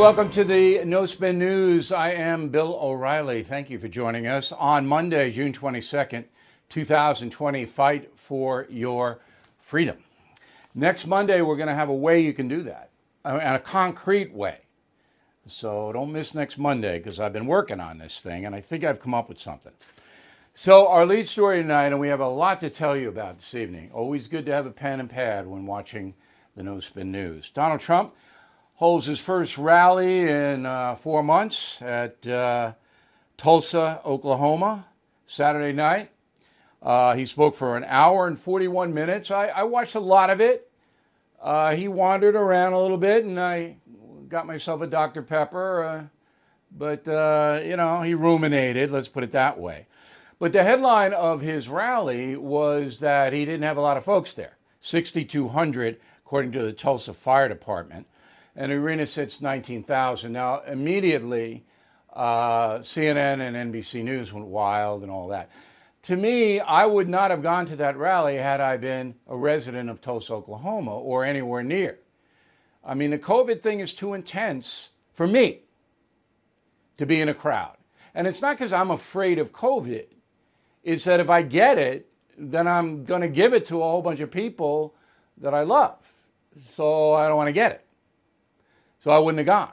welcome to the No Spin News. I am Bill O'Reilly. Thank you for joining us on Monday, June 22nd, 2020. Fight for your freedom. Next Monday, we're going to have a way you can do that, uh, and a concrete way. So don't miss next Monday because I've been working on this thing and I think I've come up with something. So, our lead story tonight, and we have a lot to tell you about this evening. Always good to have a pen and pad when watching the No Spin News. Donald Trump holds his first rally in uh, four months at uh, Tulsa, Oklahoma, Saturday night. Uh, he spoke for an hour and 41 minutes. I, I watched a lot of it. Uh, he wandered around a little bit, and I got myself a Dr. Pepper. Uh, but, uh, you know, he ruminated, let's put it that way. But the headline of his rally was that he didn't have a lot of folks there 6,200, according to the Tulsa Fire Department and arena sits 19,000. Now, immediately, uh, CNN and NBC News went wild and all that. To me, I would not have gone to that rally had I been a resident of Tulsa, Oklahoma, or anywhere near. I mean, the COVID thing is too intense for me to be in a crowd. And it's not because I'm afraid of COVID, it's that if I get it, then I'm going to give it to a whole bunch of people that I love. So I don't want to get it. So I wouldn't have gone.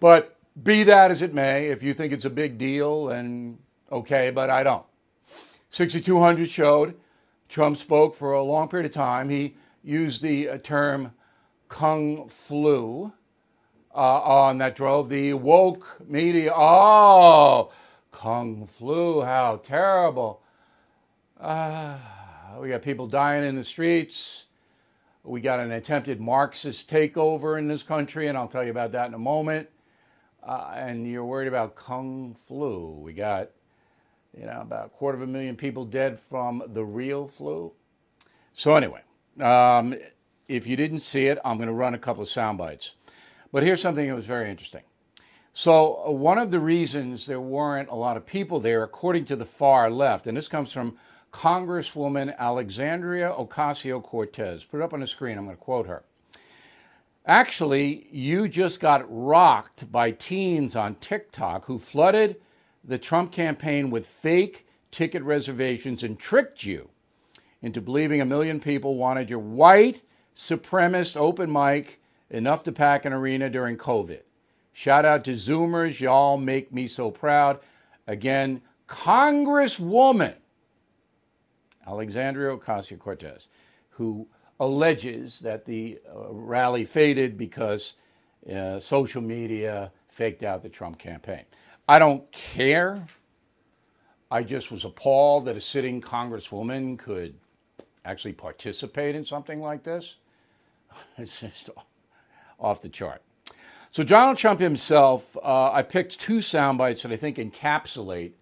But be that as it may, if you think it's a big deal, and okay, but I don't. 6,200 showed. Trump spoke for a long period of time. He used the uh, term Kung flu uh, on that drove the woke media. Oh, Kung flu, how terrible. Uh, we got people dying in the streets. We got an attempted Marxist takeover in this country, and I'll tell you about that in a moment. Uh, and you're worried about Kung flu. We got, you know, about a quarter of a million people dead from the real flu. So, anyway, um, if you didn't see it, I'm going to run a couple of sound bites. But here's something that was very interesting. So, uh, one of the reasons there weren't a lot of people there, according to the far left, and this comes from Congresswoman Alexandria Ocasio Cortez. Put it up on the screen. I'm going to quote her. Actually, you just got rocked by teens on TikTok who flooded the Trump campaign with fake ticket reservations and tricked you into believing a million people wanted your white supremacist open mic enough to pack an arena during COVID. Shout out to Zoomers. Y'all make me so proud. Again, Congresswoman Alexandria Ocasio Cortez, who alleges that the uh, rally faded because uh, social media faked out the Trump campaign. I don't care. I just was appalled that a sitting congresswoman could actually participate in something like this. It's just off the chart. So, Donald Trump himself, uh, I picked two sound bites that I think encapsulate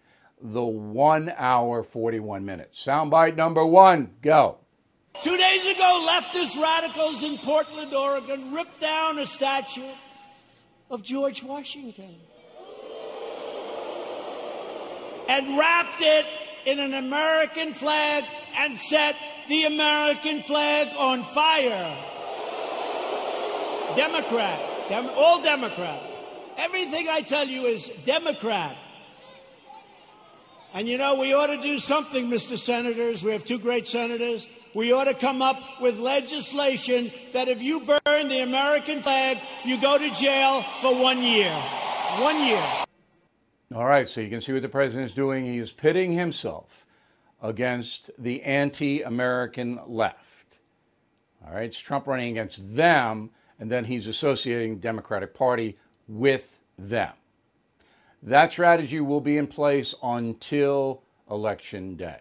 the one hour, 41 minutes. Soundbite number one, go. Two days ago, leftist radicals in Portland, Oregon ripped down a statue of George Washington and wrapped it in an American flag and set the American flag on fire. Democrat, Dem- all Democrat. Everything I tell you is Democrat. And you know, we ought to do something, Mr. Senators. We have two great senators. We ought to come up with legislation that if you burn the American flag, you go to jail for one year. One year. All right, so you can see what the president is doing. He is pitting himself against the anti American left. All right, it's Trump running against them, and then he's associating the Democratic Party with them. That strategy will be in place until Election Day.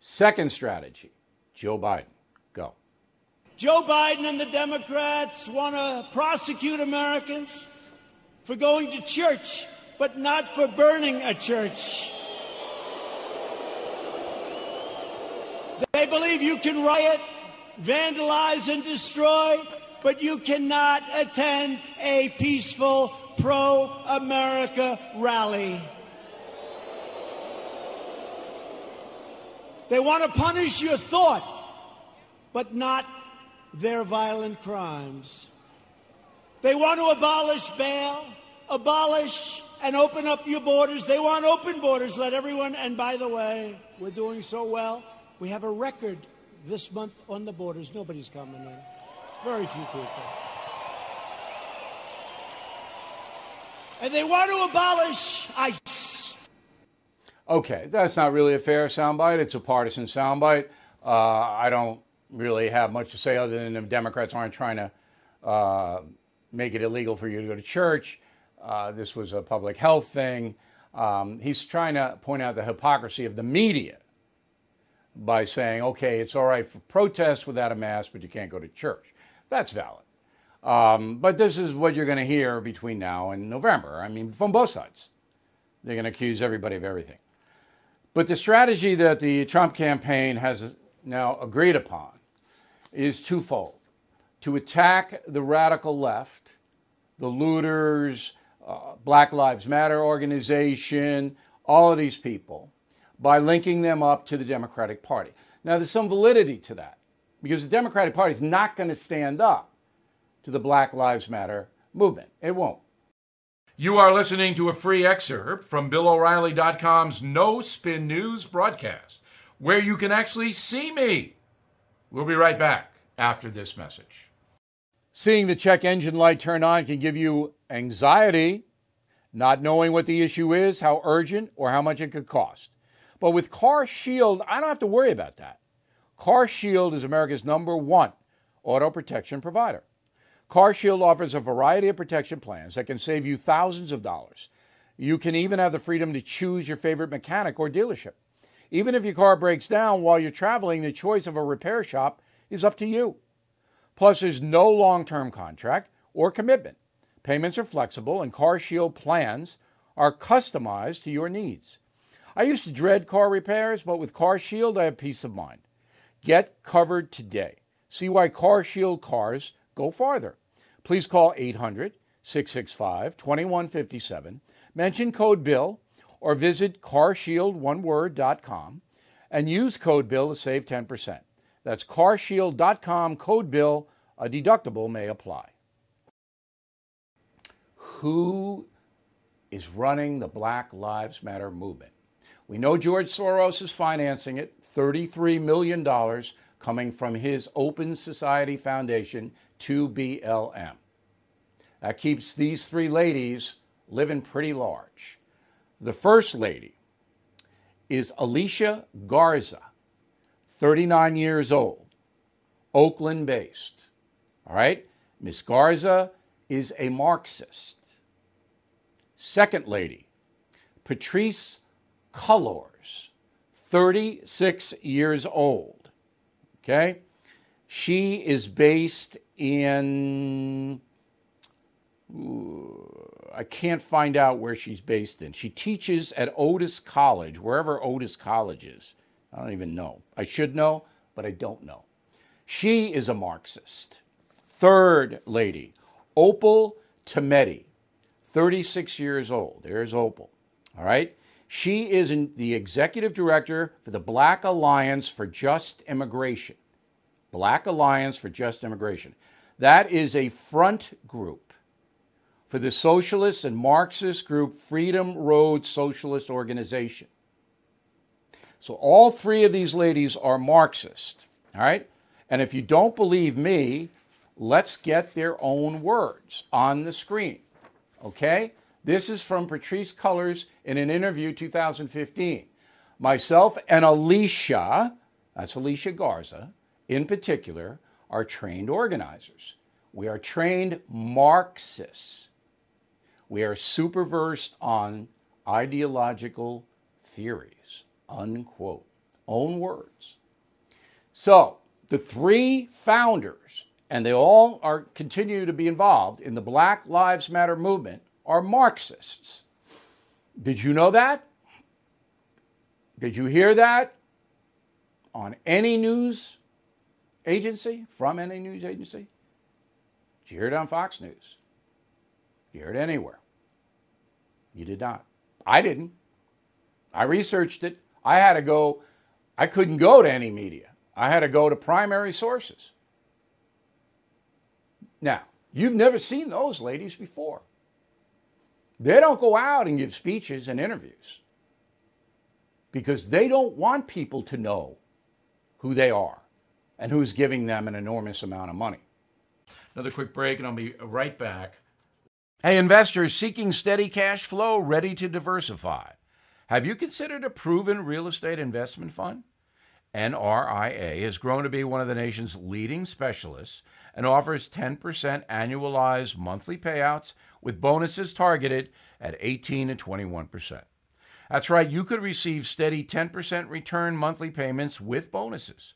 Second strategy Joe Biden. Go. Joe Biden and the Democrats want to prosecute Americans for going to church, but not for burning a church. They believe you can riot, vandalize, and destroy, but you cannot attend a peaceful pro America rally. They want to punish your thought, but not their violent crimes. They want to abolish bail, abolish and open up your borders. They want open borders, let everyone. And by the way, we're doing so well. We have a record this month on the borders. Nobody's coming in. Very few people. And they want to abolish ICE. Okay, that's not really a fair soundbite. It's a partisan soundbite. Uh, I don't really have much to say other than the Democrats aren't trying to uh, make it illegal for you to go to church. Uh, this was a public health thing. Um, he's trying to point out the hypocrisy of the media by saying, okay, it's all right for protests without a mask, but you can't go to church. That's valid. Um, but this is what you're going to hear between now and November. I mean, from both sides. They're going to accuse everybody of everything. But the strategy that the Trump campaign has now agreed upon is twofold to attack the radical left, the looters, uh, Black Lives Matter organization, all of these people, by linking them up to the Democratic Party. Now, there's some validity to that because the Democratic Party is not going to stand up to the Black Lives Matter movement. It won't. You are listening to a free excerpt from BillO'Reilly.com's No Spin News broadcast, where you can actually see me. We'll be right back after this message. Seeing the check engine light turn on can give you anxiety, not knowing what the issue is, how urgent, or how much it could cost. But with Car Shield, I don't have to worry about that. Car Shield is America's number one auto protection provider. CarShield offers a variety of protection plans that can save you thousands of dollars. You can even have the freedom to choose your favorite mechanic or dealership. Even if your car breaks down while you're traveling, the choice of a repair shop is up to you. Plus, there's no long term contract or commitment. Payments are flexible, and CarShield plans are customized to your needs. I used to dread car repairs, but with CarShield, I have peace of mind. Get covered today. See why CarShield cars go farther. Please call 800 665 2157, mention code BILL, or visit carshieldoneword.com and use code BILL to save 10%. That's carshield.com, code BILL. A deductible may apply. Who is running the Black Lives Matter movement? We know George Soros is financing it, $33 million coming from his Open Society Foundation, to BLM. That keeps these three ladies living pretty large. The first lady is Alicia Garza, 39 years old, Oakland based. All right? Miss Garza is a Marxist. Second lady, Patrisse Cullors, 36 years old. Okay? She is based in. I can't find out where she's based in. She teaches at Otis College, wherever Otis College is. I don't even know. I should know, but I don't know. She is a Marxist. Third lady, Opal Tometi, 36 years old. There's Opal. All right. She is the executive director for the Black Alliance for Just Immigration. Black Alliance for Just Immigration. That is a front group for the socialist and Marxist group Freedom Road Socialist Organization. So all three of these ladies are Marxist, all right? And if you don't believe me, let's get their own words on the screen, okay? This is from Patrisse Cullors in an interview 2015. Myself and Alicia, that's Alicia Garza, in particular, are trained organizers. We are trained Marxists. We are super versed on ideological theories, unquote. Own words. So the three founders, and they all are continue to be involved in the Black Lives Matter movement, are Marxists. Did you know that? Did you hear that on any news agency, from any news agency? Did you hear it on Fox News? Did you hear it anywhere? You did not. I didn't. I researched it. I had to go, I couldn't go to any media. I had to go to primary sources. Now, You've never seen those ladies before. They don't go out and give speeches and interviews because they don't want people to know who they are and who's giving them an enormous amount of money. Another quick break, and I'll be right back. Hey, investors seeking steady cash flow, ready to diversify. Have you considered a proven real estate investment fund? NRIA has grown to be one of the nation's leading specialists and offers 10% annualized monthly payouts with bonuses targeted at 18 to 21%. That's right, you could receive steady 10% return monthly payments with bonuses.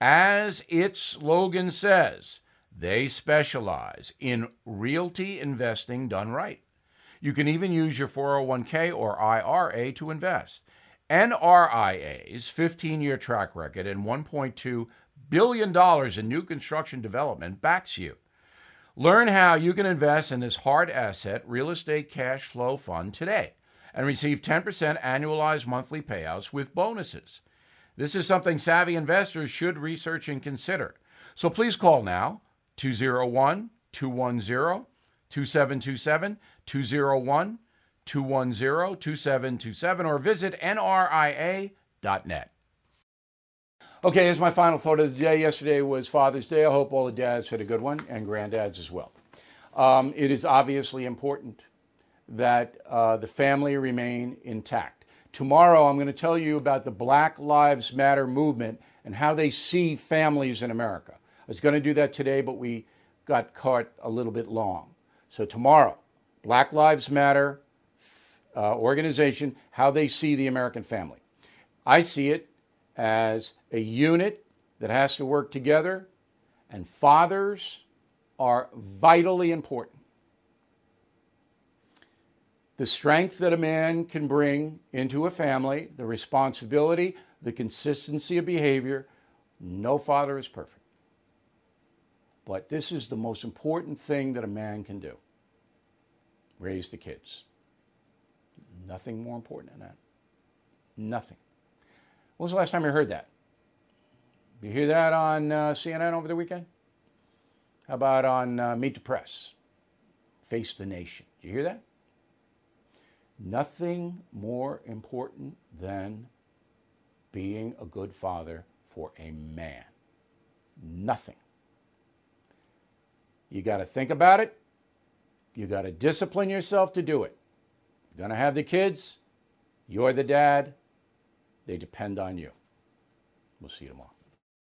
As its slogan says, they specialize in realty investing done right. You can even use your 401k or IRA to invest. NRIA's 15 year track record and $1.2 billion in new construction development backs you. Learn how you can invest in this hard asset real estate cash flow fund today and receive 10% annualized monthly payouts with bonuses. This is something savvy investors should research and consider. So please call now 201 210 2727 201 210 2727 or visit nria.net. Okay, here's my final thought of the day. Yesterday was Father's Day. I hope all the dads had a good one and granddads as well. Um, it is obviously important that uh, the family remain intact. Tomorrow, I'm going to tell you about the Black Lives Matter movement and how they see families in America. I was going to do that today, but we got caught a little bit long. So, tomorrow, Black Lives Matter uh, organization, how they see the American family. I see it as a unit that has to work together, and fathers are vitally important. The strength that a man can bring into a family, the responsibility, the consistency of behavior, no father is perfect. But this is the most important thing that a man can do raise the kids. Nothing more important than that. Nothing. When was the last time you heard that? You hear that on uh, CNN over the weekend? How about on uh, Meet the Press? Face the Nation. You hear that? Nothing more important than being a good father for a man. Nothing. You got to think about it. You got to discipline yourself to do it. To have the kids. You're the dad. They depend on you. We'll see you tomorrow.